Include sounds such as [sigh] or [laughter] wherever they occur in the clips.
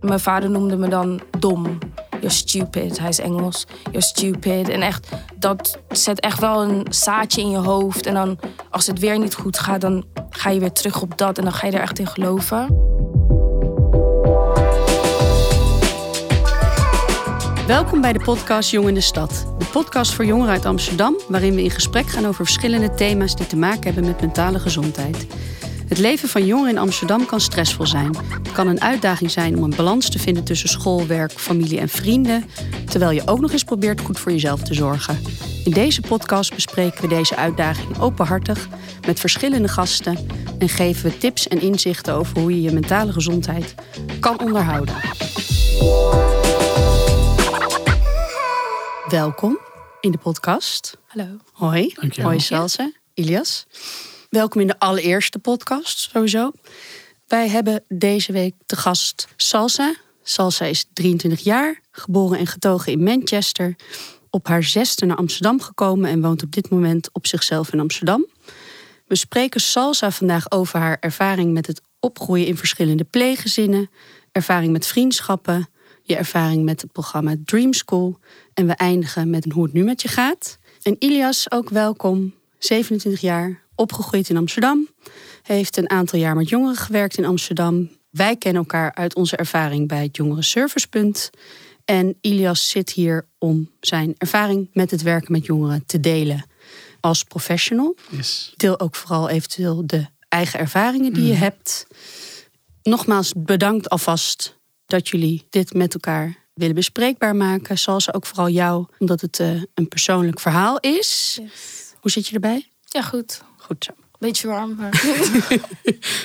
Mijn vader noemde me dan dom. You're stupid. Hij is Engels. You're stupid. En echt, dat zet echt wel een zaadje in je hoofd. En dan, als het weer niet goed gaat, dan ga je weer terug op dat. En dan ga je er echt in geloven. Welkom bij de podcast Jong in de Stad. De podcast voor jongeren uit Amsterdam, waarin we in gesprek gaan over verschillende thema's die te maken hebben met mentale gezondheid. Het leven van jongeren in Amsterdam kan stressvol zijn. Het kan een uitdaging zijn om een balans te vinden tussen school, werk, familie en vrienden, terwijl je ook nog eens probeert goed voor jezelf te zorgen. In deze podcast bespreken we deze uitdaging openhartig met verschillende gasten en geven we tips en inzichten over hoe je je mentale gezondheid kan onderhouden. Welkom in de podcast. Hallo. Hoi. Dankjewel. Hoi Salsa, Ilias. Welkom in de allereerste podcast, sowieso. Wij hebben deze week te gast Salsa. Salsa is 23 jaar, geboren en getogen in Manchester. Op haar zesde naar Amsterdam gekomen en woont op dit moment op zichzelf in Amsterdam. We spreken Salsa vandaag over haar ervaring met het opgroeien in verschillende pleeggezinnen, ervaring met vriendschappen, je ervaring met het programma Dream School en we eindigen met hoe het nu met je gaat. En Ilias, ook welkom, 27 jaar, opgegroeid in Amsterdam, heeft een aantal jaar met jongeren gewerkt in Amsterdam. Wij kennen elkaar uit onze ervaring bij het Jongerenservicepunt. En Ilias zit hier om zijn ervaring met het werken met jongeren te delen als professional. Yes. Deel ook vooral eventueel de eigen ervaringen die je hebt. Nogmaals bedankt alvast dat jullie dit met elkaar willen bespreekbaar maken. Zoals ook vooral jou, omdat het eh, een persoonlijk verhaal is. Hoe zit je erbij? Ja, goed. Goed zo. Beetje warm, maar [laughs]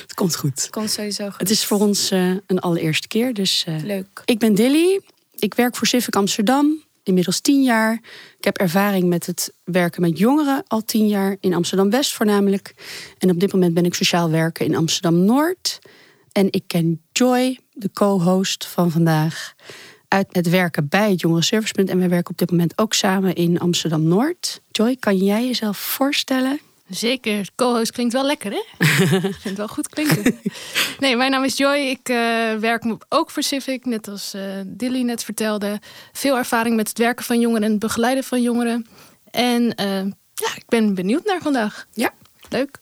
Het komt goed. het komt sowieso goed. Het is voor ons eh, een allereerste keer. Dus eh, leuk. ik ben Dilly. Ik werk voor Civic Amsterdam. Inmiddels tien jaar. Ik heb ervaring met het werken met jongeren al tien jaar. In Amsterdam-West voornamelijk. En op dit moment ben ik sociaal werken in Amsterdam-Noord. En ik ken Joy, de co-host van vandaag. Uit het werken bij het Jongerenservicepunt. En wij werken op dit moment ook samen in Amsterdam-Noord. Joy, kan jij jezelf voorstellen? Zeker, co-host klinkt wel lekker, hè? [laughs] Ik vind het wel goed klinken. Nee, mijn naam is Joy. Ik eh, werk ook voor Civic, net als eh Dilly net vertelde. Veel ervaring met het werken van jongeren en het begeleiden van jongeren. En eh, ja, ik ben benieuwd naar vandaag. Ja. Leuk.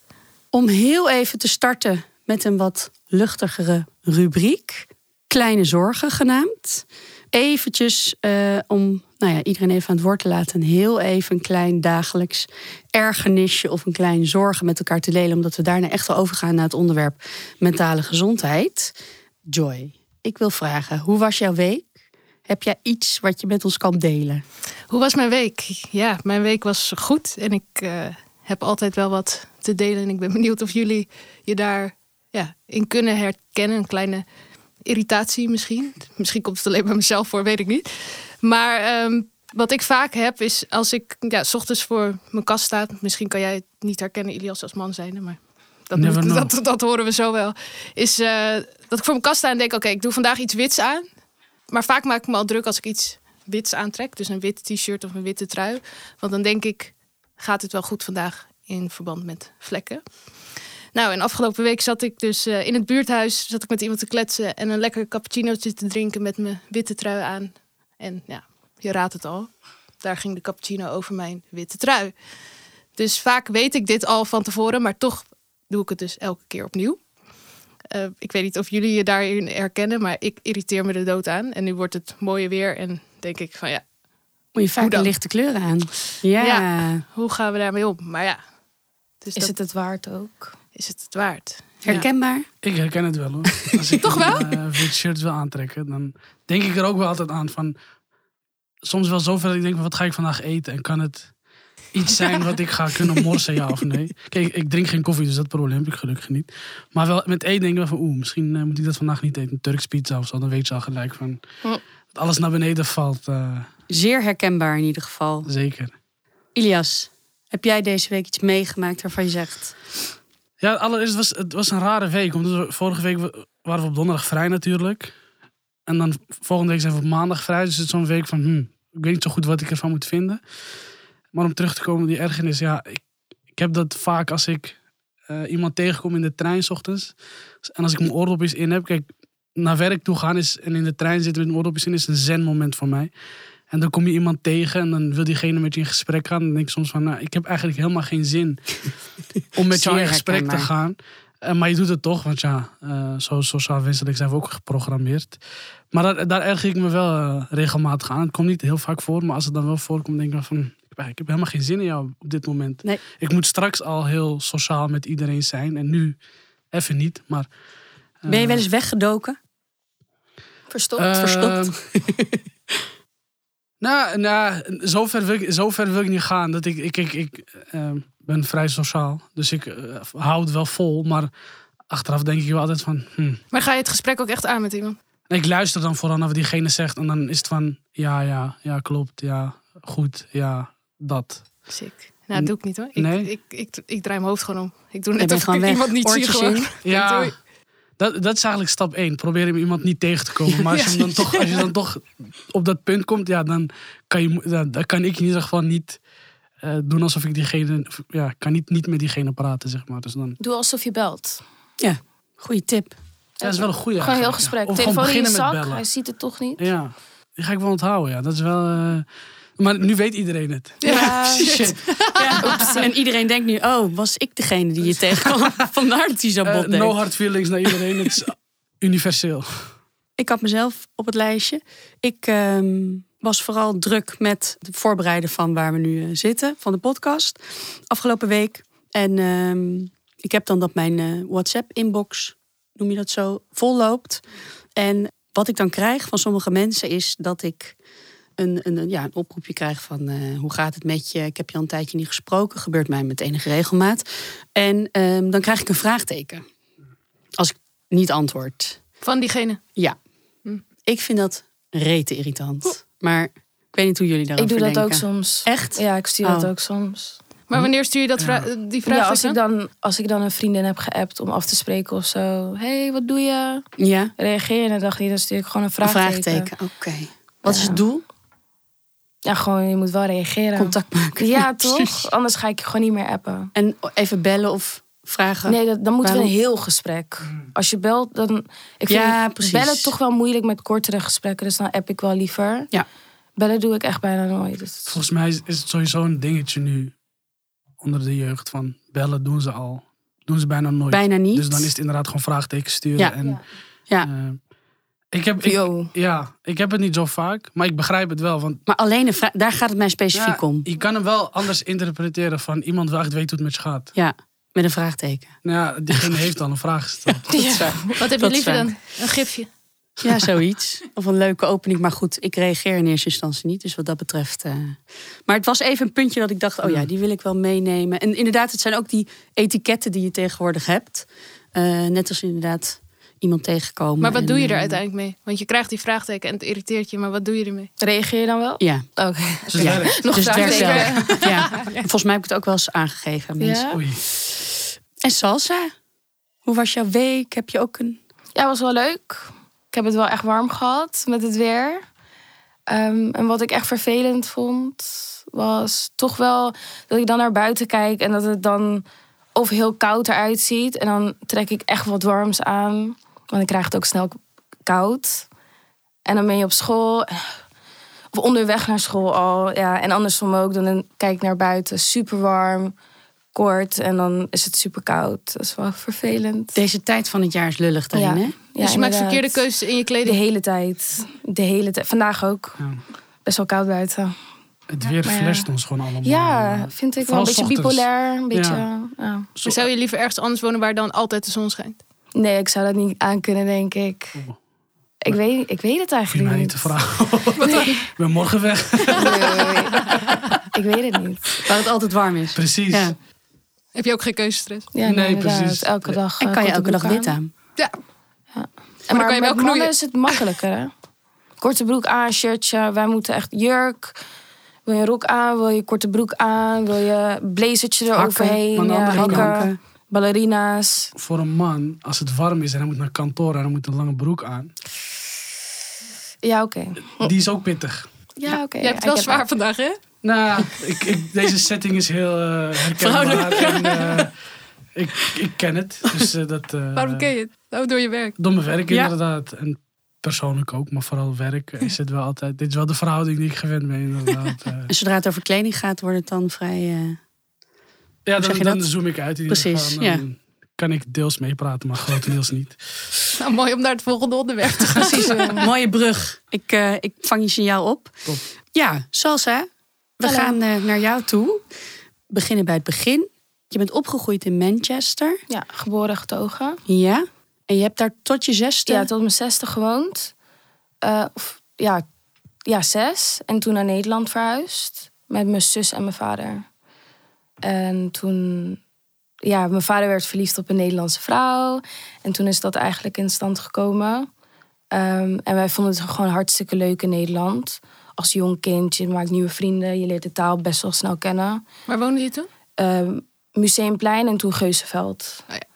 Om heel even te starten met een wat luchtigere rubriek. Kleine zorgen genaamd. Eventjes eh, om nou ja, iedereen even aan het woord te laten. Heel even een klein dagelijks ergernisje of een klein zorgen met elkaar te delen. Omdat we daarna echt wel overgaan naar het onderwerp mentale gezondheid. Joy, ik wil vragen, hoe was jouw week? Heb jij iets wat je met ons kan delen? Hoe was mijn week? Ja, mijn week was goed. En ik eh, heb altijd wel wat te delen. En ik ben benieuwd of jullie je daar ja, in kunnen herkennen. Een kleine irritatie misschien. Misschien komt het alleen bij mezelf voor, weet ik niet. Maar ehm, wat ik vaak heb is als ik ja, 's ochtends voor mijn kast sta. Misschien kan jij het niet herkennen, Ilias, als man zijnde. Maar dat, [laughs] know. dat, dat horen we zo wel. Is eh, dat ik voor mijn kast sta en denk: oké, ik doe vandaag iets wits aan. Maar vaak maak ik me al druk als ik iets wits aantrek. Dus een wit t-shirt of een witte trui. Want dan denk ik, gaat het wel goed vandaag in verband met vlekken. Nou, en afgelopen week zat ik dus eh, in het buurthuis. Zat ik met iemand te kletsen en een lekker cappuccinootje te drinken met mijn witte trui aan. En ja, je raadt het al. Daar ging de cappuccino over mijn witte trui. Dus vaak weet ik dit al van tevoren, maar toch doe ik het dus elke keer opnieuw. Eh, ik weet niet of jullie je daarin herkennen, maar ik irriteer me de dood aan. En nu wordt het mooie weer en denk ik van ja, Moet je vaak de lichte kleuren aan? Ja. Ja. hoe gaan we daarmee om? Maar ja, dus Is dat- het het waard ook? Is het het waard? Ja. Herkenbaar? Ik herken het wel hoor. [laughs] Als ik Toch wel? een uh, wit shirt wil aantrekken, dan denk ik er ook wel altijd aan van... Soms wel zover dat ik denk, van, wat ga ik vandaag eten? En kan het iets [laughs] zijn wat ik ga kunnen morsen, ja of nee? Kijk, ik drink geen koffie, dus dat probleem heb ik gelukkig niet. Maar wel met eten denk ik wel van, oeh, misschien eh, moet ik dat vandaag niet eten. Een Turks pizza of zo, dan weet je al gelijk van... Dat alles naar beneden valt, eh, Zeer herkenbaar in ieder geval. zeker. Ilias, heb jij deze week iets meegemaakt waarvan je zegt... Ja, allereerst was het was een rare week. Omdat vorige week we- waren we op donderdag vrij natuurlijk. En dan volgende week zijn we op maandag vrij. Dus het is zo'n week van, hmm, ik weet niet zo goed wat ik ervan moet vinden. Maar om terug te komen op die ergernis, ja, ik, ik heb dat vaak als ik eh, iemand tegenkom in de trein 's ochtends. En als ik mijn oordopjes in heb, kijk, naar werk toe gaan is, en in de trein zitten met een oordopjes in, is een zen moment voor mij. En dan kom je iemand tegen en dan wil diegene met je in gesprek gaan. Dan denk ik soms van, nou, ik heb eigenlijk helemaal geen zin [laughs] om met Zeer in gesprek te gaan. Eh, maar je doet het toch, want ja, eh, zo sociaal wenselijk zijn we ook geprogrammeerd. Maar daar, daar erger ik me wel eh, regelmatig aan. Het komt niet heel vaak voor, maar als het dan wel voorkomt, denk ik van... Ik heb, helemaal geen zin in jou op dit moment. Nee. Ik moet straks al heel sociaal met iedereen zijn. En nu even niet, maar... Ben je wel eens weggedoken? Verstopt. eh, verstopt? [laughs] nou, nou zover, wil ik, zover wil ik niet gaan. Dat ik, ik, ik, ik eh, ben vrij sociaal. Dus ik eh, hou het wel vol. Maar achteraf denk ik wel altijd van... hm. Maar ga je het gesprek ook echt aan met iemand? En ik luister dan vooral naar wat diegene zegt. En dan is het van... Ja, ja, ja, klopt. Ja, goed. Ja, dat. Sick. Nou, dat doe ik niet hoor. Ik, Nee? ik, ik, ik, draai mijn hoofd gewoon om. Ik doe net bent of gewoon ik iemand niet zie gewoon. [laughs] Ja, doei. Dat, dat is eigenlijk stap 1. Probeer hem iemand niet tegen te komen. Maar als, je, hem dan toch, als je dan toch op dat punt komt, ja, dan kan, je, dan, dan kan ik in ieder geval niet eh, doen alsof ik diegene. Ja, kan niet, niet met diegene praten, zeg maar. Dus dan, Doe alsof je belt. Ja, goede tip. ja, dat is wel een goede. Gewoon heel ja. gesprek. Of gewoon Telefoon in je beginnen met zak. bellen. Hij ziet het toch niet. Ja, die ga ik wel onthouden. Ja, dat is wel. eh, maar nu weet iedereen het. Ja, [laughs] Shit. En iedereen denkt nu, oh, was ik degene die je tegenkwam? [laughs] [laughs] Vandaar dat hij zo Eh, bot deed. no hard feelings naar iedereen. Het is universeel. Ik had mezelf op het lijstje. Ik ehm, was vooral druk met het voorbereiden van waar we nu eh, zitten, van de podcast, afgelopen week. En ehm, ik heb dan dat mijn eh, WhatsApp-inbox, noem je dat zo, volloopt. En wat ik dan krijg van sommige mensen is dat ik een, ja, een oproepje krijg van eh, hoe gaat het met je? Ik heb je al een tijdje niet gesproken, gebeurt mij met enige regelmaat. En ehm, dan krijg ik een vraagteken als ik niet antwoord. Van diegene. Ja. Hm. Ik vind dat rete irritant. Maar ik weet niet hoe jullie ik daarover doe dat denken. ook soms. Echt? Ja, ik stuur Oh. dat ook soms. Maar wanneer stuur je dat vra- die vraag? Ja, als ik, dan, als ik dan een vriendin heb geappt om af te spreken of zo. hey, wat doe je? Ja, Reageer je en niet, dan stuur ik gewoon een een vraagteken. Oké. Wat is het doel? Ja, gewoon, je moet wel reageren. Contact maken. Ja, [laughs] precies. toch? Anders ga ik je gewoon niet meer appen. En even bellen of vragen. Nee, dat, dan moeten we een heel gesprek. Als je belt, dan... Ik vind Ja, precies. bellen toch wel moeilijk met kortere gesprekken. Dus dan app ik wel liever. Ja. Bellen doe ik echt bijna nooit. Dus Volgens mij is het sowieso een dingetje nu onder de jeugd van bellen doen ze al. Doen ze bijna nooit. Bijna niet. Dus dan is het inderdaad gewoon vraagtekens sturen. Ja. En, Ja. Ja. eh, ik, heb, ik, ja, ik heb het niet zo vaak, maar ik begrijp het wel. Want Maar alleen een vraag, daar gaat het mij specifiek ja, om. je kan hem wel anders interpreteren van iemand wil echt weten hoe het met je gaat. Ja, met een vraagteken. Nou ja, diegene heeft al een vraag gesteld. [laughs] Ja. Wat heb je liever waar. dan? Een gifje. Ja, [laughs] zoiets. Of een leuke opening. Maar goed, ik reageer in eerste instantie niet. Dus wat dat betreft. eh. Maar het was even een puntje dat ik dacht: oh ja, die wil ik wel meenemen. En inderdaad, het zijn ook die etiketten die je tegenwoordig hebt. Eh, net als inderdaad iemand tegenkomen. Maar wat en, doe je er eh, uiteindelijk mee? Want je krijgt die vraagteken en het irriteert je, maar wat doe je ermee? Reageer je dan wel? Ja, Oké. [laughs] Dus Ja. Nog dus vraagteken. [laughs] Ja. Volgens mij heb ik het ook wel eens aangegeven aan mensen. Ja? Oei. En salsa? Hoe was jouw week? Heb je ook een. Ja, was wel leuk. Ik heb het wel echt warm gehad met het weer. Ehm, en wat ik echt vervelend vond, was toch wel dat ik dan naar buiten kijk en dat het dan of heel koud eruit ziet. En dan trek ik echt wat warms aan, want ik krijg het ook snel koud. En dan ben je op school, of onderweg naar school al. Ja, en andersom ook, dan kijk ik naar buiten, super warm, kort. En dan is het super koud. Dat is wel vervelend. Deze tijd van het jaar is lullig daarin, Ja. hè? Ja, dus je maakt verkeerde keuzes in je De kleding. hele tijd. De hele tijd. Vandaag ook. Ja. Best wel koud buiten. Het weer flasht ons gewoon allemaal. Ja, vind ik wel een beetje bipolair. Een beetje, zou je liever ergens anders wonen waar dan altijd de zon schijnt? Nee, ik zou dat niet aankunnen, denk ik. Ik weet, ik weet het Hoef je eigenlijk mij niet niet. te vragen. Nee. Ik ben morgen weg. Nee. ik weet het niet. Waar het altijd warm is. Precies. Ja. Heb je ook geen keuzestress? Ja, Nee, precies. Elke dag. En eh, kan je elke dag wit aan? Ja. En dan maar kan je wel met mannen is het makkelijker, hè? Korte broek aan, shirtje. Wij moeten echt jurk. Wil je een rok aan? Wil je korte broek aan? Wil je blazertje eroverheen? aan de Ja, hakken, Hakken. Ballerina's. Voor een man, als het warm is en hij moet naar kantoor en hij moet een lange broek aan. Ja, oké. Die is ook pittig. Ja, oké. Je hebt het wel zwaar that. vandaag, hè? Nou, ik, ik, deze setting is heel eh herkenbaar. En, eh, ik, ik ken het. Dus, eh, dat, eh, Waarom ken je het? Door je werk. Door mijn werk Ja. inderdaad. En persoonlijk ook, maar vooral werk is het wel altijd. Dit is wel de verhouding die ik gewend ben inderdaad. [laughs] eh. En zodra het over kleding gaat, wordt het dan vrij... ja, dan, dan zoom ik uit in ieder Precies, geval. Kan ik deels meepraten, maar grotendeels niet. [laughs] Nou, mooi om naar het volgende onderwerp te gaan. Precies, [laughs] mooie brug. Ik, eh, ik vang je signaal op. Top. Ja, Salsa, we Hallo. gaan eh, naar jou toe. Beginnen bij het begin. Je bent opgegroeid in Manchester. Ja, geboren getogen. Ja. En je hebt daar tot je zesde... Ja, tot mijn zesde gewoond. Eh, of, ja, ja, zes. En toen naar Nederland verhuisd. Met mijn zus en mijn vader. En toen... Ja, mijn vader werd verliefd op een Nederlandse vrouw. En toen is dat eigenlijk in stand gekomen. Ehm, en wij vonden het gewoon hartstikke leuk in Nederland. Als jong kind, je maakt nieuwe vrienden. Je leert de taal best wel snel kennen. Waar woonde je toen? Ehm, Museumplein en toen Geuzenveld. Oh ja.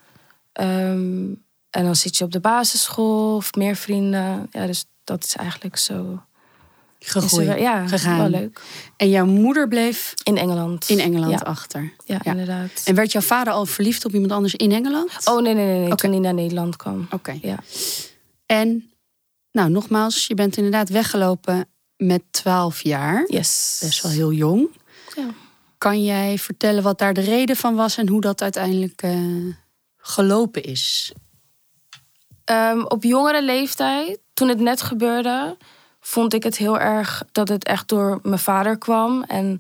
Ehm, en dan zit je op de basisschool of meer vrienden. Ja, dus dat is eigenlijk zo. Er gegroeid. ja, gegaan. wel leuk. En jouw moeder bleef In Engeland. in Engeland Ja, achter. ja, Ja. inderdaad. En werd jouw vader al verliefd op iemand anders in Engeland? Oh nee, nee, nee, toen hij naar Nederland kwam. Oké. Ja. En, nou nogmaals, je bent inderdaad weggelopen met 12 jaar. Yes. Best wel heel jong. Ja. Kan jij vertellen wat daar de reden van was en hoe dat uiteindelijk eh, gelopen is? Ehm, op jongere leeftijd, toen het net gebeurde, vond ik het heel erg dat het echt door mijn vader kwam. En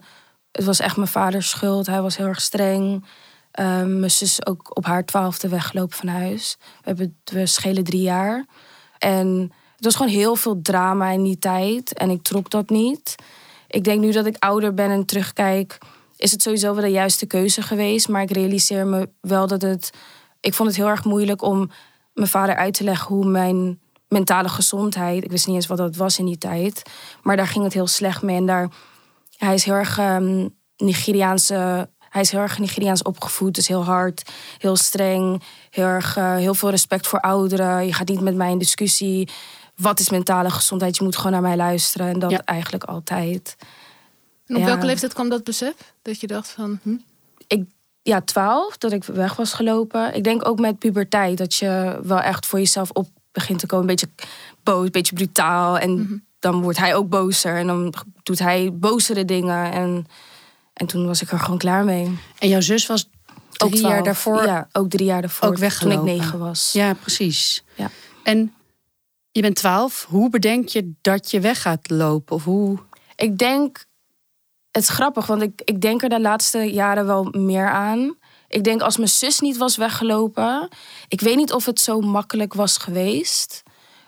het was echt mijn vaders schuld. Hij was heel erg streng. Ehm, mijn zus ook op haar twaalfde weggelopen van huis. We, hebben, we schelen drie jaar. En het was gewoon heel veel drama in die tijd. En ik trok dat niet. Ik denk nu dat ik ouder ben en terugkijk, is het sowieso wel de juiste keuze geweest. Maar ik realiseer me wel dat het. Ik vond het heel erg moeilijk om mijn vader uit te leggen hoe mijn mentale gezondheid. Ik wist niet eens wat dat was in die tijd. Maar daar ging het heel slecht mee. En daar. Hij is heel erg ehm, Nigeriaanse. Hij is heel erg Nigeriaans opgevoed, dus heel hard, heel streng, heel erg eh, heel veel respect voor ouderen. Je gaat niet met mij in discussie. Wat is mentale gezondheid? Je moet gewoon naar mij luisteren en dat Ja. eigenlijk altijd. En op Ja. welke leeftijd kwam dat besef? Dat je dacht van... Hm? ik, ja, twaalf, dat ik weg was gelopen. Ik denk ook met puberteit, dat je wel echt voor jezelf op begint te komen. Een beetje boos, een beetje brutaal. En dan wordt hij ook bozer. En dan doet hij bozere dingen. En, en toen was ik er gewoon klaar mee. En jouw zus was Ook drie jaar 12. daarvoor Ja, ook drie jaar daarvoor. ook Toen weggelopen. ik negen was. Ja, precies. Ja. En je bent twaalf. Hoe bedenk je dat je weg gaat lopen? Of hoe? Ik denk, het is grappig, want ik, ik denk er de laatste jaren wel meer aan. Ik denk als mijn zus niet was weggelopen, ik weet niet of het zo makkelijk was geweest.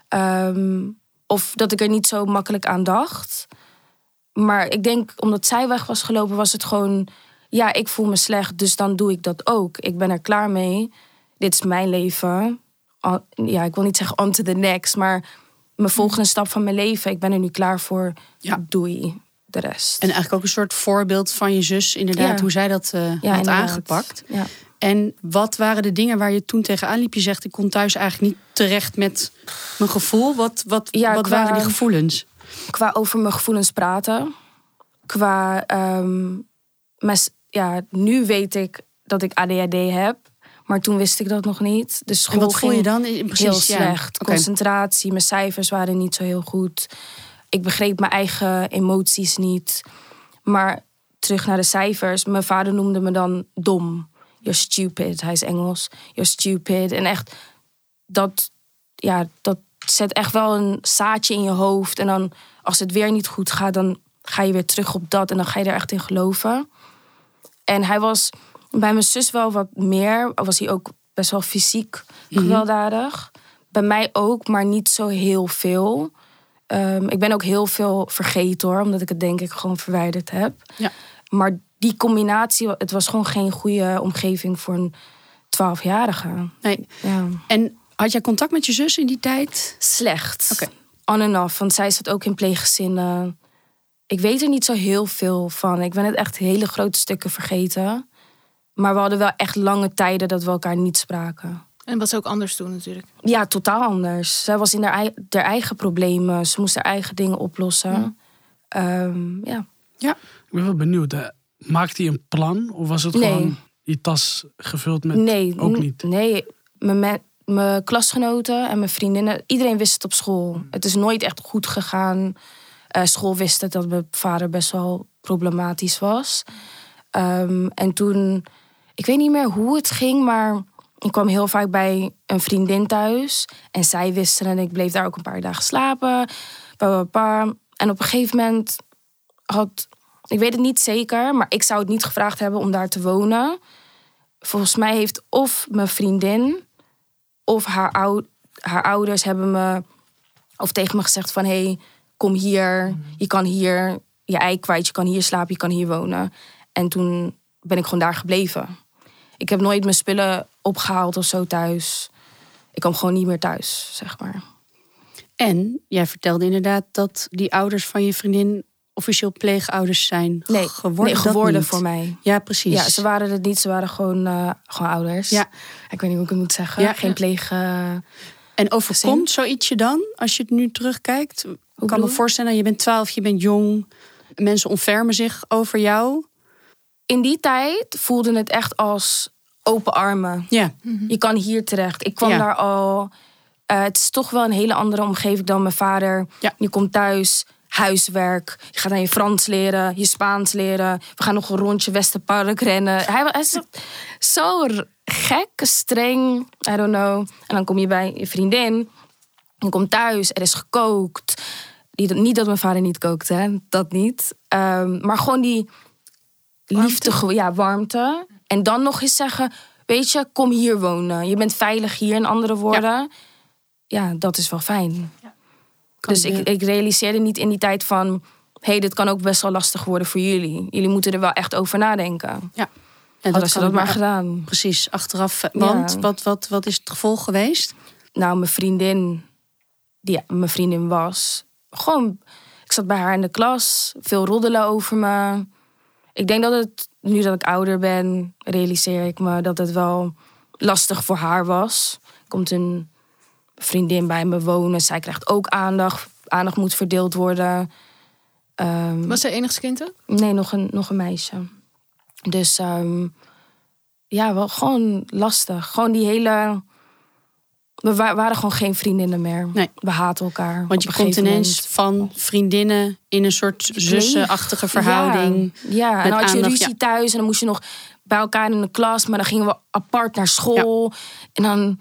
Ehm, of dat ik er niet zo makkelijk aan dacht. Maar ik denk, omdat zij weg was gelopen, was het gewoon, ja, ik voel me slecht, dus dan doe ik dat ook. Ik ben er klaar mee. Dit is mijn leven. Ja, ik wil niet zeggen on to the next, maar mijn volgende stap van mijn leven. Ik ben er nu klaar voor. Ja. Doei. De rest. En eigenlijk ook een soort voorbeeld van je zus, inderdaad, Ja. hoe zij dat eh, ja, had inderdaad. aangepakt. Ja. En wat waren de dingen waar je toen tegenaan liep? Je zegt, ik kon thuis eigenlijk niet terecht met mijn gevoel. Wat, wat, Ja, wat qua- waren die gevoelens? Qua over mijn gevoelens praten. Qua. ehm, mes- ja, nu weet ik dat ik ADHD heb. Maar toen wist ik dat nog niet. De school En wat voel je dan? Precies, heel slecht. Concentratie, mijn cijfers waren niet zo heel goed. Ik begreep mijn eigen emoties niet. Maar terug naar de cijfers. Mijn vader noemde me dan dom. You're stupid. Hij is Engels. You're stupid. En echt, dat, ja, dat zet echt wel een zaadje in je hoofd. En dan, als het weer niet goed gaat, dan ga je weer terug op dat. En dan ga je er echt in geloven. En hij was bij mijn zus wel wat meer. Was hij ook best wel fysiek gewelddadig. Bij mij ook, maar niet zo heel veel. Ehm, ik ben ook heel veel vergeten hoor, omdat ik het denk ik gewoon verwijderd heb. Ja. Maar die combinatie, het was gewoon geen goede omgeving voor een 12-jarige. Nee. Ja. En had jij contact met je zus in die tijd? Slecht. Oké. On en off, want zij zat ook in pleeggezinnen. Ik weet er niet zo heel veel van. Ik ben het echt hele grote stukken vergeten. Maar we hadden wel echt lange tijden dat we elkaar niet spraken. En wat ze ook anders doen natuurlijk. Ja, totaal anders. Zij was in haar, ei- haar eigen problemen. Ze moest haar eigen dingen oplossen. Ehm, ja. Ja. Ik ben wel benieuwd. hè. Maakte hij een plan? Of was het Nee. gewoon... je tas gevuld met... nee, ook niet? Nee, mijn, mijn klasgenoten en mijn vriendinnen, iedereen wist het op school. Het is nooit echt goed gegaan. Eh, school wist het dat mijn vader best wel problematisch was. Ehm, en toen, ik weet niet meer hoe het ging, maar ik kwam heel vaak bij een vriendin thuis. En zij wisten en ik bleef daar ook een paar dagen slapen. En op een gegeven moment had, ik weet het niet zeker, maar ik zou het niet gevraagd hebben om daar te wonen. Volgens mij heeft of mijn vriendin of haar, haar ouders hebben me of tegen me gezegd van hé, hey, kom hier, je kan hier je ei kwijt, je kan hier slapen, je kan hier wonen. En toen ben ik gewoon daar gebleven. Ik heb nooit mijn spullen opgehaald of zo thuis. Ik kwam gewoon niet meer thuis, zeg maar. En jij vertelde inderdaad dat die ouders van je vriendin officieel pleegouders zijn Nee, geworden. nee, geworden voor mij. Ja, precies. Ja, ze waren het niet, ze waren gewoon, eh, gewoon ouders. Ja. Ik weet niet hoe ik het moet zeggen. Ja. Geen pleeg. En overkomt zoiets je dan, als je het nu terugkijkt? Ik kan me voorstellen, je bent 12, je bent jong. Mensen ontfermen zich over jou. In die tijd voelde het echt als open armen. Ja, Je kan hier terecht. Ik kwam Ja. daar al. eh, het is toch wel een hele andere omgeving dan mijn vader. Ja. Je komt thuis, huiswerk. Je gaat aan je Frans leren, je Spaans leren. We gaan nog een rondje Westerpark rennen. Hij, wa- hij is zo gek, streng. I don't know. En dan kom je bij je vriendin. Je komt thuis, er is gekookt. Niet dat mijn vader niet kookte, hè? dat niet. Ehm, maar gewoon die liefde, ge- ja, warmte. En dan nog eens zeggen, weet je, kom hier wonen. Je bent veilig hier, in andere woorden. Ja, dat is wel fijn. Dus ik ik, realiseerde niet in die tijd van... hé, hey, dit kan ook best wel lastig worden voor jullie. Jullie moeten er wel echt over nadenken. ja. En dat ze dat maar gedaan. Precies, achteraf. eh, Want Ja. wat, wat, wat is het gevolg geweest? Nou, mijn vriendin, die mijn vriendin was... gewoon, ik zat bij haar in de klas. Veel roddelen over me. Ik denk dat het, nu dat ik ouder ben... realiseer ik me dat het wel lastig voor haar was. Komt een vriendin bij me wonen. Zij krijgt ook aandacht. Aandacht moet verdeeld worden. Ehm, Was zij enigste kind ook? Nee, nog een, nog een meisje. Dus ehm, ja, wel gewoon lastig. Gewoon die hele. We wa- waren gewoon geen vriendinnen meer. Nee. We haten elkaar. Want je komt ineens van vriendinnen in een soort zussenachtige verhouding. Ja, ja. en dan had je aandacht, ruzie ja. thuis en dan moest je nog bij elkaar in de klas, maar dan gingen we apart naar school. En dan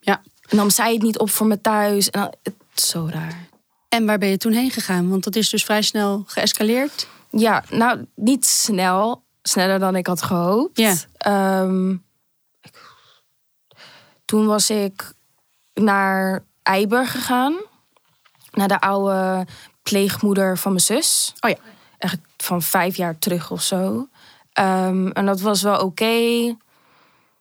Ja. en nam zij het niet op voor me thuis. En dan, het zo raar. En waar ben je toen heen gegaan? Want dat is dus vrij snel geëscaleerd. Ja, nou, niet snel. Sneller dan ik had gehoopt. Ja. Ehm, toen was ik naar Eiburg gegaan. Naar de oude pleegmoeder van mijn zus. Oh ja. Echt van vijf jaar terug of zo. Ehm, en dat was wel oké.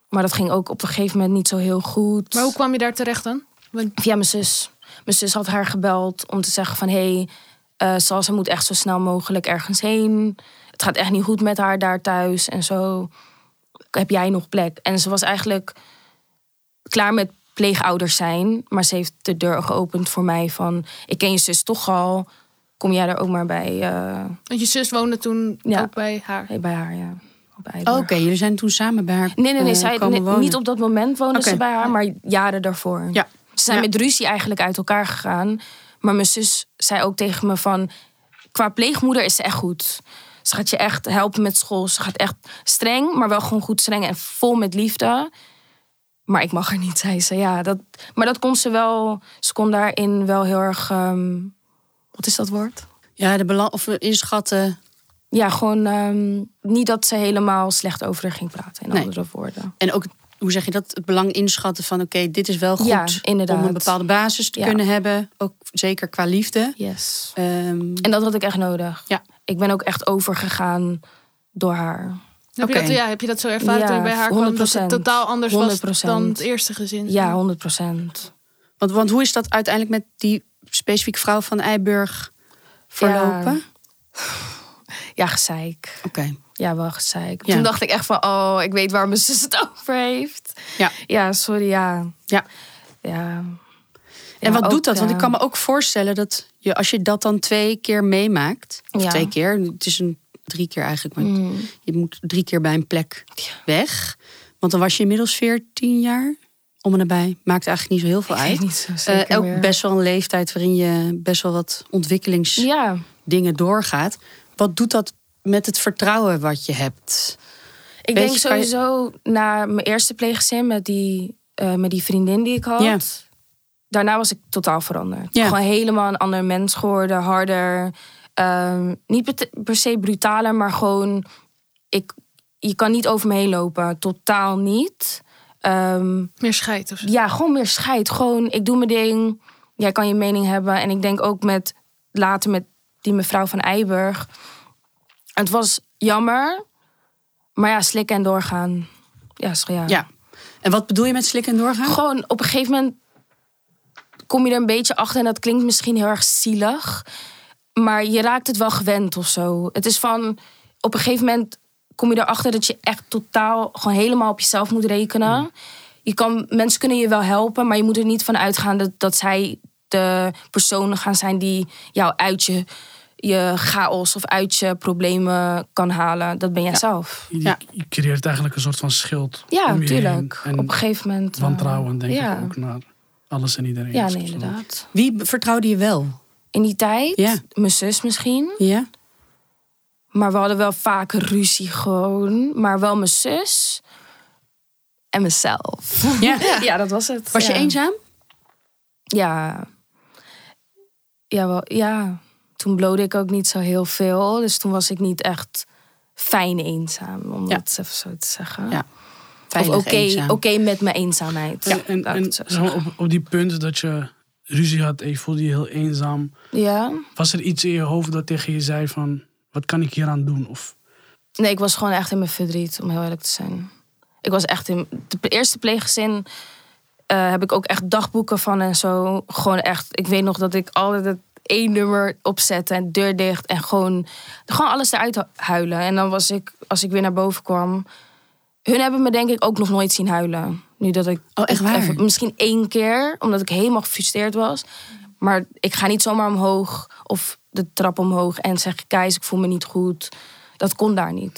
maar dat ging ook op een gegeven moment niet zo heel goed. Maar hoe kwam je daar terecht dan? Want Via mijn zus. Mijn zus had haar gebeld om te zeggen van... hé, hey, Salsa moet echt zo snel mogelijk ergens heen. Het gaat echt niet goed met haar daar thuis en zo. Heb jij nog plek? En ze was eigenlijk klaar met pleegouders zijn. Maar ze heeft de deur geopend voor mij van... ik ken je zus toch al. Kom jij er ook maar bij, eh, want je zus woonde toen Ja. ook bij haar. bij haar, ja. Oh. Oké, jullie zijn toen samen bij haar Nee, nee, nee. eh, zij, komen nee, wonen. niet op dat moment woonde ze bij haar, maar jaren daarvoor. Ja. Ze zijn Ja. met ruzie eigenlijk uit elkaar gegaan. Maar mijn zus zei ook tegen me van... Qua pleegmoeder is ze echt goed. Ze gaat je echt helpen met school. Ze gaat echt streng, maar wel gewoon goed streng en vol met liefde. Maar ik mag er niet, zei ze. Ja, dat, maar dat kon ze wel... Ze kon daarin wel heel erg... ehm, wat is dat woord? Ja, de belang of inschatten. Ja, gewoon ehm, niet dat ze helemaal slecht over haar ging praten. In Nee. andere woorden. En ook, hoe zeg je dat? Het belang inschatten van oké, dit is wel goed Ja, inderdaad. om een bepaalde basis te Ja. kunnen hebben. Ook zeker qua liefde. Yes. Ehm, En dat had ik echt nodig. Ja. Ik ben ook echt overgegaan door haar. Heb, Oké. je dat, ja, heb je dat zo ervaren Ja, toen je bij haar kwam? Dat 100%. het totaal anders was 100%. dan het eerste gezin? Ja, 100 procent. want, want hoe is dat uiteindelijk met die specifieke vrouw van Eiburg verlopen? Ja, gezeik. Oké. Ja, wel gezeik. Ja. Toen dacht ik echt van, oh, ik weet waar mijn zus het over heeft. Ja. Ja, sorry, ja. Ja. Ja. En Ja, wat ook, doet dat? Want ja. ik kan me ook voorstellen dat je, als je dat dan twee keer meemaakt, of Ja. twee keer, het is een Drie keer eigenlijk. Want Mm. je moet drie keer bij een plek weg. Want dan was je inmiddels 14 jaar. Om en nabij. Maakt eigenlijk niet zo heel veel uit. niet zo Eh, ook meer. best wel een leeftijd waarin je best wel wat ontwikkelingsdingen Ja, doorgaat. Wat doet dat met het vertrouwen wat je hebt? ik denk je- sowieso na mijn eerste pleeggezin met die, eh, met die vriendin die ik had. Daarna was ik totaal veranderd. Ja. Gewoon helemaal een ander mens geworden, harder. Ehm, niet per, se brutaler, maar gewoon... Ik, je kan niet over me heen lopen. Totaal niet. Ehm, Meer scheid of zo. ja, gewoon meer scheid. Gewoon, ik doe mijn ding. Jij kan je mening hebben. En ik denk ook met later met die mevrouw van Eiburg. Het was jammer. Maar ja, slikken en doorgaan. Ja, ja. Ja. En wat bedoel je met slikken en doorgaan? Gewoon op een gegeven moment kom je er een beetje achter. En dat klinkt misschien heel erg zielig. Maar je raakt het wel gewend of zo. Het is van, op een gegeven moment kom je erachter dat je echt totaal gewoon helemaal op jezelf moet rekenen. Je kan, mensen kunnen je wel helpen, maar je moet er niet van uitgaan dat, dat zij de personen gaan zijn die jou uit je, je chaos of uit je problemen kan halen. Dat ben jij zelf. Je, Ja. je creëert eigenlijk een soort van schild. Ja, om je tuurlijk. heen. En Op een gegeven moment. eh, wantrouwen, denk ja. ik ook, naar alles en iedereen. Ja, nee, inderdaad. Wie vertrouwde je wel? In die tijd, Ja. mijn zus misschien. Ja? Maar we hadden wel vaak ruzie gewoon. Maar wel mijn zus. En mezelf. Ja. [laughs] Ja, dat was het. Was je Ja. eenzaam? Ja. Ja, wel, ja. Toen blode ik ook niet zo heel veel. Dus toen was ik niet echt fijn eenzaam. Om Ja. dat even zo te zeggen. Ja. Of oké oké met mijn eenzaamheid. En, en, het op, op die punt dat je ruzie had en je voelde je heel eenzaam. Ja. Was er iets in je hoofd dat tegen je zei van... Wat kan ik hieraan doen? Of Nee, ik was gewoon echt in mijn verdriet, om heel eerlijk te zijn. Ik was echt in... De eerste pleeggezin eh, heb ik ook echt dagboeken van en zo. Gewoon echt... Ik weet nog dat ik altijd het één nummer opzette en deur dicht. En gewoon, gewoon alles eruit hu- huilen. En dan was ik, als ik weer naar boven kwam... Hun hebben me denk ik ook nog nooit zien huilen. Nu dat ik... Oh, echt waar? even- misschien één keer, omdat ik helemaal gefrustreerd was. Maar ik ga niet zomaar omhoog of de trap omhoog en zeg... Keis, ik voel me niet goed. Dat kon daar niet.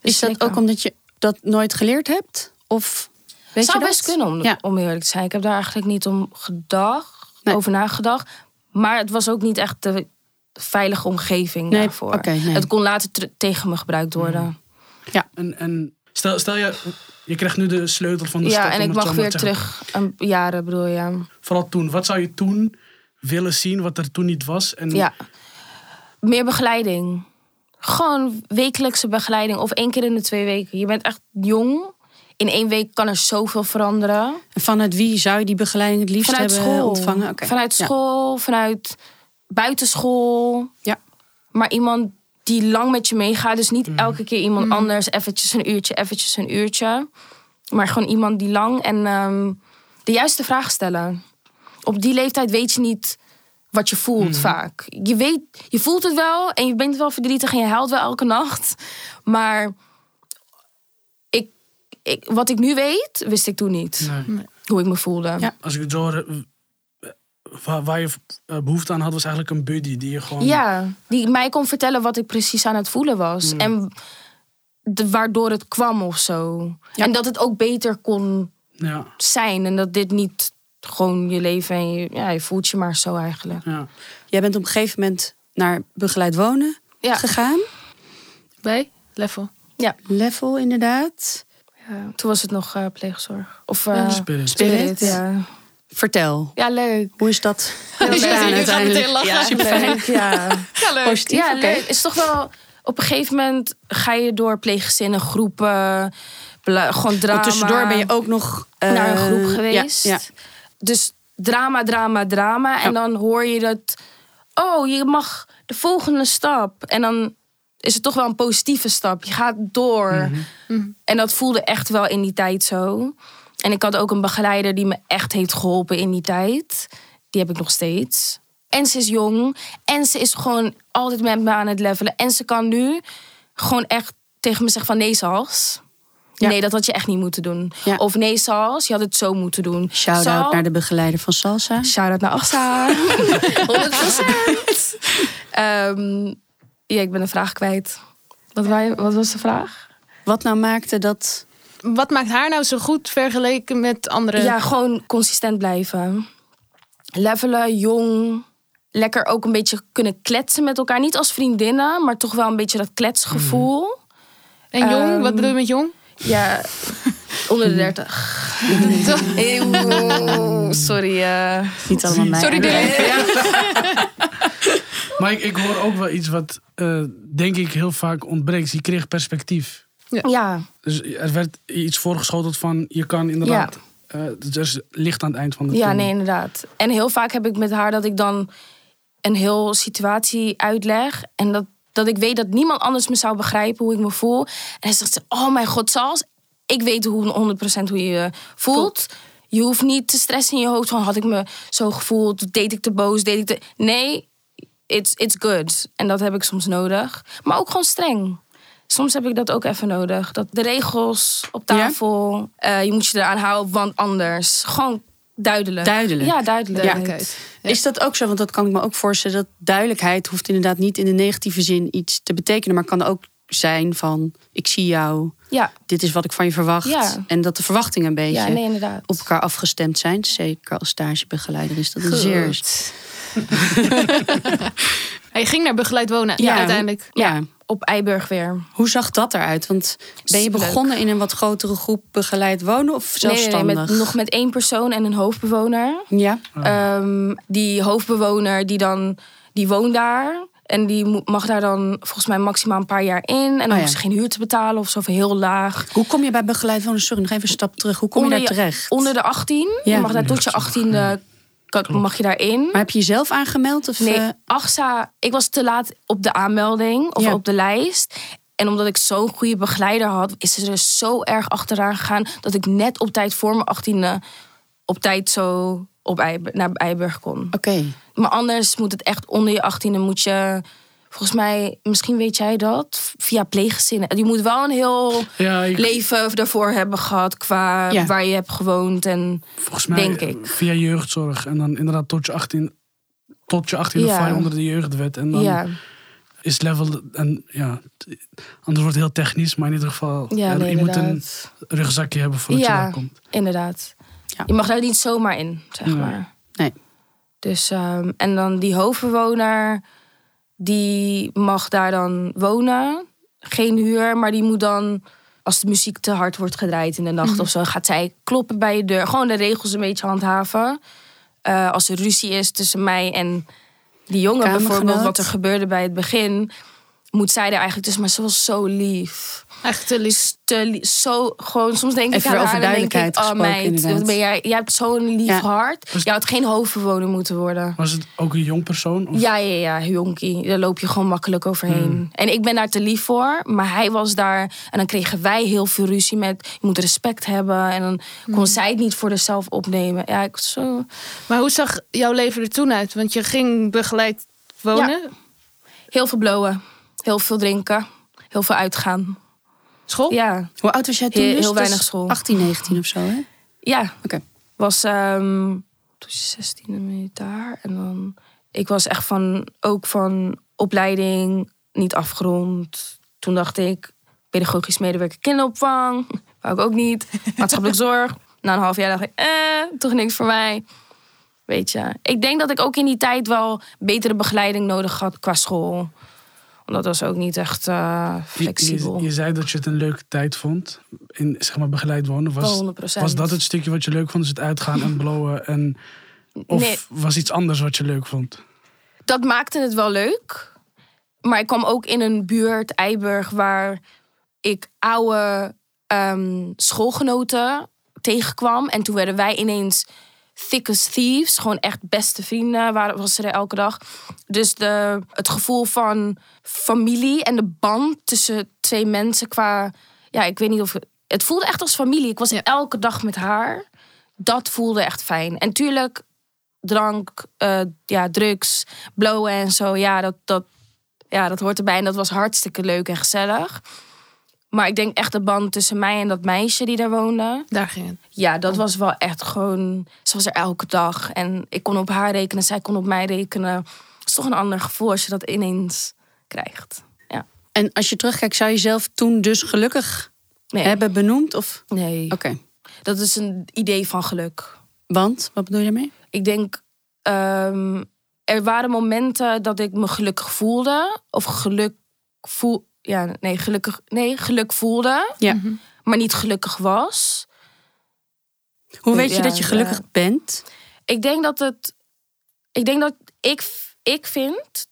Dus Is dat ook omdat je dat nooit geleerd hebt? Of weet Zou je dat? best kunnen, om, Ja. om eerlijk te zijn. Ik heb daar eigenlijk niet om gedacht, Nee. over nagedacht. Maar het was ook niet echt de veilige omgeving Nee, daarvoor. nee. Het kon later ter- tegen me gebruikt worden. En, en stel, stel je, je krijgt nu de sleutel van de stad. Ja, en ik mag weer terug. Een jaren bedoel je. Ja. Vooral toen. Wat zou je toen willen zien wat er toen niet was? En ja. Meer begeleiding. Gewoon wekelijkse begeleiding. Of één keer in de twee weken. Je bent echt jong. In één week kan er zoveel veranderen. En vanuit wie zou je die begeleiding het liefst Vanuit hebben school. ontvangen? Oké. Vanuit Ja. school, vanuit buitenschool. Ja. Maar iemand die lang met je meegaat. Dus niet elke keer iemand anders. Eventjes een uurtje, eventjes een uurtje. Maar gewoon iemand die lang en ehm, de juiste vraag stellen. Op die leeftijd weet je niet wat je voelt vaak. Je, weet, je voelt het wel en je bent wel verdrietig en je huilt wel elke [laughs] nacht. Maar ik, ik, wat ik nu weet, wist ik toen niet. Nee. Hoe ik me voelde. Ja. Als ik het zo hoor, waar, waar je eh, behoefte aan had, was eigenlijk een buddy die je gewoon... Ja, die mij kon vertellen wat ik precies aan het voelen was. En de, waardoor het kwam of zo. Ja. En dat het ook beter kon Ja, zijn. En dat dit niet gewoon je leven en je, ja, je voelt je maar zo eigenlijk. ja. Jij bent op een gegeven moment naar begeleid wonen Ja. gegaan. Bij Level. Level inderdaad. Ja, toen was het nog eh, pleegzorg. Of eh, Spirit. Spirit. Ja. Vertel, ja, leuk. hoe is dat Heel ontstaan leuk. Je gaat uiteindelijk? meteen lachen. Ja. Leuk, [laughs] ja. Ja, leuk. Positief, Ja, oké. leuk. Is toch wel... Op een gegeven moment ga je door pleeggezinnen, groepen, gewoon drama. Want tussendoor ben je ook nog eh, naar een groep ja, geweest. Ja, Dus drama, drama, drama. En Ja. dan hoor je dat... Oh, je mag de volgende stap. En dan is het toch wel een positieve stap. Je gaat door. En dat voelde echt wel in die tijd zo. En ik had ook een begeleider die me echt heeft geholpen in die tijd. Die heb ik nog steeds. En ze is jong. En ze is gewoon altijd met me aan het levelen. En ze kan nu gewoon echt tegen me zeggen van nee, Sals. Ja. Nee, dat had je echt niet moeten doen. Ja. Of nee, Sals, je had het zo moeten doen. Shout-out Sal- naar de begeleider van Salsa. Shout-out naar Assa. [laughs] 100%. Ehm, ja, ik ben een vraag kwijt. Wat, wij, wat was de vraag? Wat nou maakte dat... Wat maakt haar nou zo goed vergeleken met andere? Ja, gewoon consistent blijven. Levelen, jong. Lekker ook een beetje kunnen kletsen met elkaar. Niet als vriendinnen, maar toch wel een beetje dat kletsgevoel. En jong? Ehm, Wat bedoel je met jong? Ja, onder de 30. [laughs] Eeuw, sorry. eh. Niet allemaal mij. Sorry, Dylan. Maar ik, ik hoor ook wel iets wat eh, denk ik heel vaak ontbreekt. Je kreeg perspectief. Ja, Dus er werd iets voorgeschoteld van je kan inderdaad. eh, dus er is licht aan het eind van de ja, tunnel. nee, inderdaad. En heel vaak heb ik met haar dat ik dan een heel situatie uitleg. En dat, dat ik weet dat niemand anders me zou begrijpen hoe ik me voel. En hij zegt, ze, oh mijn god, Sals, ik weet hoe 100% hoe je je voelt. Je hoeft niet te stressen in je hoofd van, had ik me zo gevoeld? Deed ik te boos? Deed ik te... Nee, it's, it's good. En dat heb ik soms nodig. Maar ook gewoon streng. Soms heb ik dat ook even nodig. Dat de regels op tafel, eh, je moet je eraan houden, want anders. Gewoon duidelijk. Duidelijk. Ja, duidelijk. Duidelijkheid. Ja. Is dat ook zo? Want dat kan ik me ook voorstellen. Dat duidelijkheid hoeft inderdaad niet in de negatieve zin iets te betekenen. Maar kan ook zijn van, ik zie jou. Ja, Dit is wat ik van je verwacht. Ja. En dat de verwachtingen een beetje ja nee, inderdaad. op elkaar afgestemd zijn. Zeker als stagebegeleider is dat een zeer... [laughs] [laughs] Hij ging naar begeleid wonen Ja. uiteindelijk. Ja. Op Eiburg weer. Hoe zag dat eruit? Want ben je begonnen in een wat grotere groep begeleid wonen of Nee, nee, zelfstandig? nee, met, nog met één persoon en een hoofdbewoner. Ja, Ehm, die hoofdbewoner die dan die woont daar. En die mag daar dan volgens mij maximaal een paar jaar in. En dan Oh ja. hoeft ze geen huur te betalen of zo, of heel laag. hoe kom je bij begeleid wonen? Sorry, nog even een stap terug. Hoe kom je daar je- terecht? Onder de 18. Ja. Je mag daar tot je 18e kan- mag je daarin. Maar heb je jezelf aangemeld? Of, Nee, AXA, ik was te laat op de aanmelding of Ja. op de lijst. En omdat ik zo'n goede begeleider had, is ze er zo erg achteraan gegaan dat ik net op tijd voor mijn 18e op tijd zo op Eiburg, naar Eiburg kon. Oké. Maar anders moet het echt onder je 18e moet je. Volgens mij, misschien weet jij dat, via pleeggezinnen. Je moet wel een heel Ja, ik, leven daarvoor hebben gehad qua Ja. waar je hebt gewoond. En volgens mij denk ik. via jeugdzorg. En dan inderdaad tot je 18, tot je 18 Ja. val je onder de jeugdwet. En dan ja, is level. En ja, anders wordt het heel technisch. Maar in ieder geval, ja nee, je moet een rugzakje hebben voordat je daar komt. Inderdaad. Ja. Je mag daar niet zomaar in, zeg Nee. maar. Nee. Dus, ehm, en dan die hoofdbewoner, die mag daar dan wonen. Geen huur, maar die moet dan, als de muziek te hard wordt gedraaid in de nacht of zo, gaat zij kloppen bij je deur. Gewoon de regels een beetje handhaven. Eh, als er ruzie is tussen mij en die jongen bijvoorbeeld, wat er gebeurde bij het begin, moet zij er eigenlijk tussen. Maar ze was zo lief Echt te lief. te li- zo gewoon soms denk Even ik aan haar en denk ik oh meid wat ben jij jij hebt zo'n lief Ja. hart Was- je had geen hoofdbewoner moeten worden Was het ook een jong persoon? Of? ja ja ja jonkie daar loop je gewoon makkelijk overheen Hmm. en ik ben daar te lief voor maar hij was daar en dan kregen wij heel veel ruzie met je moet respect hebben en dan Hmm. kon zij het niet voor zichzelf opnemen ja ik was zo Maar hoe zag jouw leven er toen uit? Want je ging begeleid wonen. heel veel blowen heel veel drinken heel veel uitgaan School? ja Hoe oud was jij toen? Heel- dus? heel weinig school. 18, 19 of zo, hè? Ja. Oké. Was ehm toen 16 ben je daar. En dan. Ik was echt van. Ook van opleiding niet afgerond. Toen dacht ik. Pedagogisch medewerker kinderopvang. [laughs] Wou ik ook niet. Maatschappelijk [laughs] zorg. Na een half jaar dacht ik. Eh, toch niks voor mij. Weet je. Ik denk dat ik ook in die tijd wel betere begeleiding nodig had qua school. Dat was ook niet echt Je, flexibel. je, je zei dat je het een leuke tijd vond. In zeg maar begeleid wonen. Was, Wel 100%. was dat het stukje wat je leuk vond? Dus het uitgaan en blowen? En, of Nee. was iets anders wat je leuk vond? dat maakte het wel leuk. Maar ik kwam ook in een buurt, Eiburg, waar ik oude ehm, schoolgenoten tegenkwam. En toen werden wij ineens thick as thieves. Gewoon echt beste vrienden waren, was er elke dag. Dus de, het gevoel van familie en de band tussen twee mensen qua... Ja, ik weet niet of... Het voelde echt als familie. Ik was Ja. elke dag met haar. Dat voelde echt fijn. En tuurlijk, drank, eh, ja, drugs, blowen en zo. Ja dat, dat, ja, dat hoort erbij. En dat was hartstikke leuk en gezellig. Maar ik denk echt de band tussen mij en dat meisje die daar woonde. Daar ging het. Ja, dat was wel echt gewoon... Ze was er elke dag. En ik kon op haar rekenen, zij kon op mij rekenen. Het is toch een ander gevoel als je dat ineens krijgt. Ja. En als je terugkijkt, zou je zelf toen dus gelukkig Nee, hebben benoemd? Of... nee. Oké. dat is een idee van geluk. Want, wat bedoel je daarmee? Ik denk, ehm, er waren momenten dat ik me gelukkig voelde. Of geluk voel. Ja, nee, gelukkig. Nee, geluk voelde. Ja. Maar niet gelukkig was. Hoe weet je Ja, dat je gelukkig ja. bent? Ik denk dat het. Ik denk dat ik, ik vind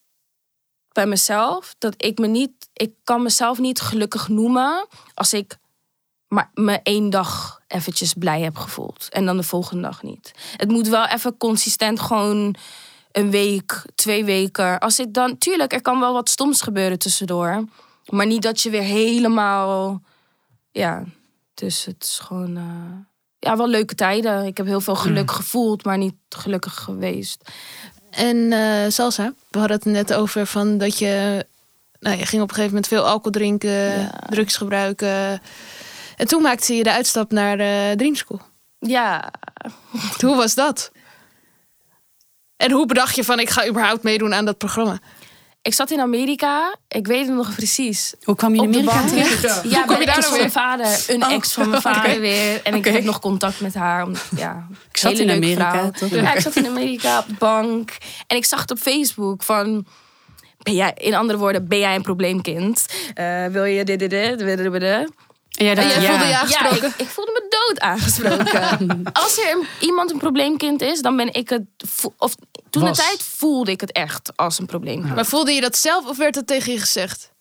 bij mezelf dat ik me niet. Ik kan mezelf niet gelukkig noemen als ik maar me één dag eventjes blij heb gevoeld. En dan de volgende dag niet. Het moet wel even consistent gewoon een week, twee weken. Als ik dan. Tuurlijk, er kan wel wat stoms gebeuren tussendoor. Maar niet dat je weer helemaal. Ja, dus het is gewoon. eh, ja, wel leuke tijden. Ik heb heel veel geluk gevoeld, maar niet gelukkig geweest. En eh, salsa, we hadden het net over van dat je, nou, je ging op een gegeven moment veel alcohol drinken, Ja. drugs gebruiken. En toen maakte je de uitstap naar de Dream School. Ja, Hoe was dat? En hoe bedacht je van ik ga überhaupt meedoen aan dat programma? Ik zat in Amerika. Ik weet het nog precies. Hoe kwam je in Amerika terecht? Ja. Ja, kom je daar van mijn vader. Een Oh, ex van mijn vader weer. En ik heb nog contact met haar. Om, ja, [laughs] Ik zat in Amerika, toch? Ja, ik zat in Amerika op de bank. En ik zag het op Facebook van... Ben jij, in andere woorden, ben jij een probleemkind? Eh, wil je dit, dit, dit, dit, dit, dit? En jij En jij ja. voelde je Ja, aangesproken? ik, ik voelde me dood aangesproken. [laughs] Als er iemand een probleemkind is, dan ben ik het... Of toen de tijd voelde ik het echt als een probleemkind. Maar voelde je dat zelf of werd dat tegen je gezegd?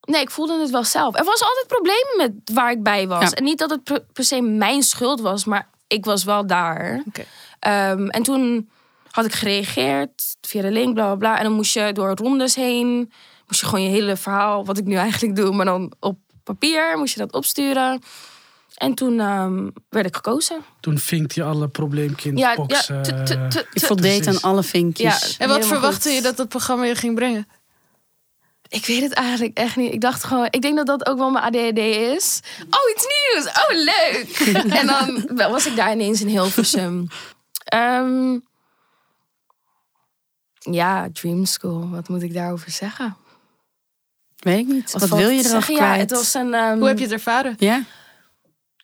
Nee, ik voelde het wel zelf. Er was altijd problemen met waar ik bij was. Ja. En niet dat het per, per se mijn schuld was, maar ik was wel daar. Oké. Ehm, en toen had ik gereageerd via de link, bla bla bla. En dan moest je door rondes heen. Moest je gewoon je hele verhaal, wat ik nu eigenlijk doe, maar dan op papier, moest je dat opsturen. En toen ehm, werd ik gekozen. Toen vinkt hij alle probleemkind Ja, eh, Ik voldeed aan alle vinkjes. Ja. En wat verwachtte goed. je dat dat programma je ging brengen? Ik weet het eigenlijk echt niet. Ik dacht gewoon, ik denk dat dat ook wel mijn ADHD is. Oh, iets nieuws. Oh, leuk. [laughs] en dan was ik daar ineens in Hilversum. [laughs] Ehm, ja, Dream School. Wat moet ik daarover zeggen? Weet ik niet. Wat, wil je erover zeggen? kwijt? Ja, het was een, ehm, Hoe heb je het ervaren? Ja?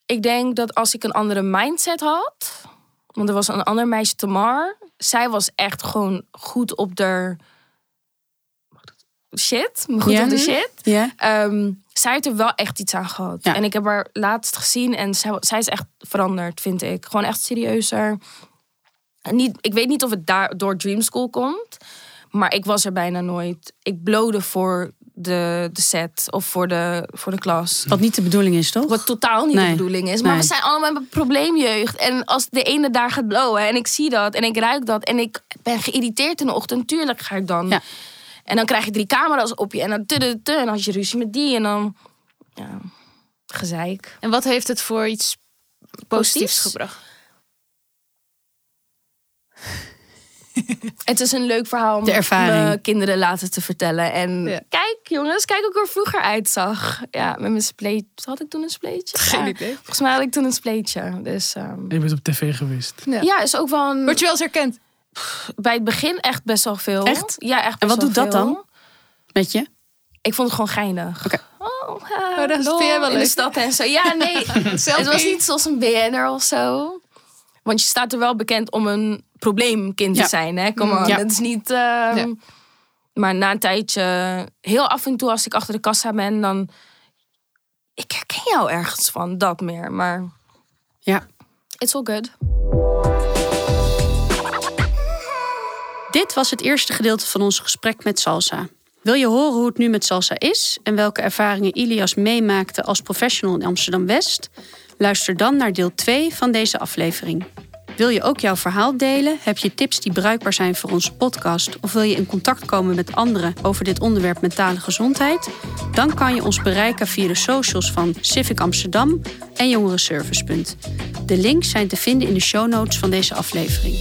Ik denk dat als ik een andere mindset had. Want er was een ander meisje, Tamar. Zij was echt gewoon goed op de shit. Goed Ja. op de shit. Ja? Ehm, zij heeft er wel echt iets aan gehad. Ja. En ik heb haar laatst gezien en zij, zij is echt veranderd, vind ik. Gewoon echt serieuzer. En niet, ik weet niet of het daar door Dream School komt. Maar ik was er bijna nooit. Ik blode voor de, de set of voor de, voor de klas. Wat niet de bedoeling is, toch? Wat totaal niet Nee. de bedoeling is. Maar Nee. we zijn allemaal met een probleemjeugd. En als de ene daar gaat blowen en ik zie dat en ik ruik dat en ik ben geïrriteerd in de ochtend, tuurlijk ga ik dan. Ja. En dan krijg je drie camera's op je en dan tu, tu, tu, en had je ruzie met die en dan ja, gezeik. En wat heeft het voor iets positiefs Positiefs? gebracht? [laughs] Het is een leuk verhaal om De ervaring. mijn kinderen laten te vertellen. En Ja. kijk jongens, kijk hoe ik er vroeger uitzag. Ja, met mijn spleet. Had ik toen een spleetje? [laughs] Geen Ja, idee. Volgens mij had ik toen een spleetje. Dus ehm, Je bent op tv geweest. Ja. ja, is ook wel een... Word je wel eens herkend? bij het begin echt best wel veel. Echt? Ja, echt En wat doet dat veel. dan? Met je? Ik vond het gewoon geinig. Oké. Oh, Oh, uh, dat vind jij wel in de stad en zo. Ja, nee. [laughs] het was niet zoals een BN'er of zo. Want je staat er wel bekend om een probleemkind Ja. te zijn. Hè? Kom Ja. dat is niet... ehm, Ja. Maar na een tijdje, heel af en toe als ik achter de kassa ben, dan... Ik herken jou ergens van, dat meer. Maar Ja. it's all good. Dit was het eerste gedeelte van ons gesprek met Salsa. Wil je horen hoe het nu met Salsa is en welke ervaringen Ilias meemaakte als professional in Amsterdam West? Luister dan naar deel 2 van deze aflevering. Wil je ook jouw verhaal delen? Heb je tips die bruikbaar zijn voor onze podcast? Of wil je in contact komen met anderen over dit onderwerp mentale gezondheid? Dan kan je ons bereiken via de socials van Civic Amsterdam en Jongerenservice. De links zijn te vinden in de show notes van deze aflevering.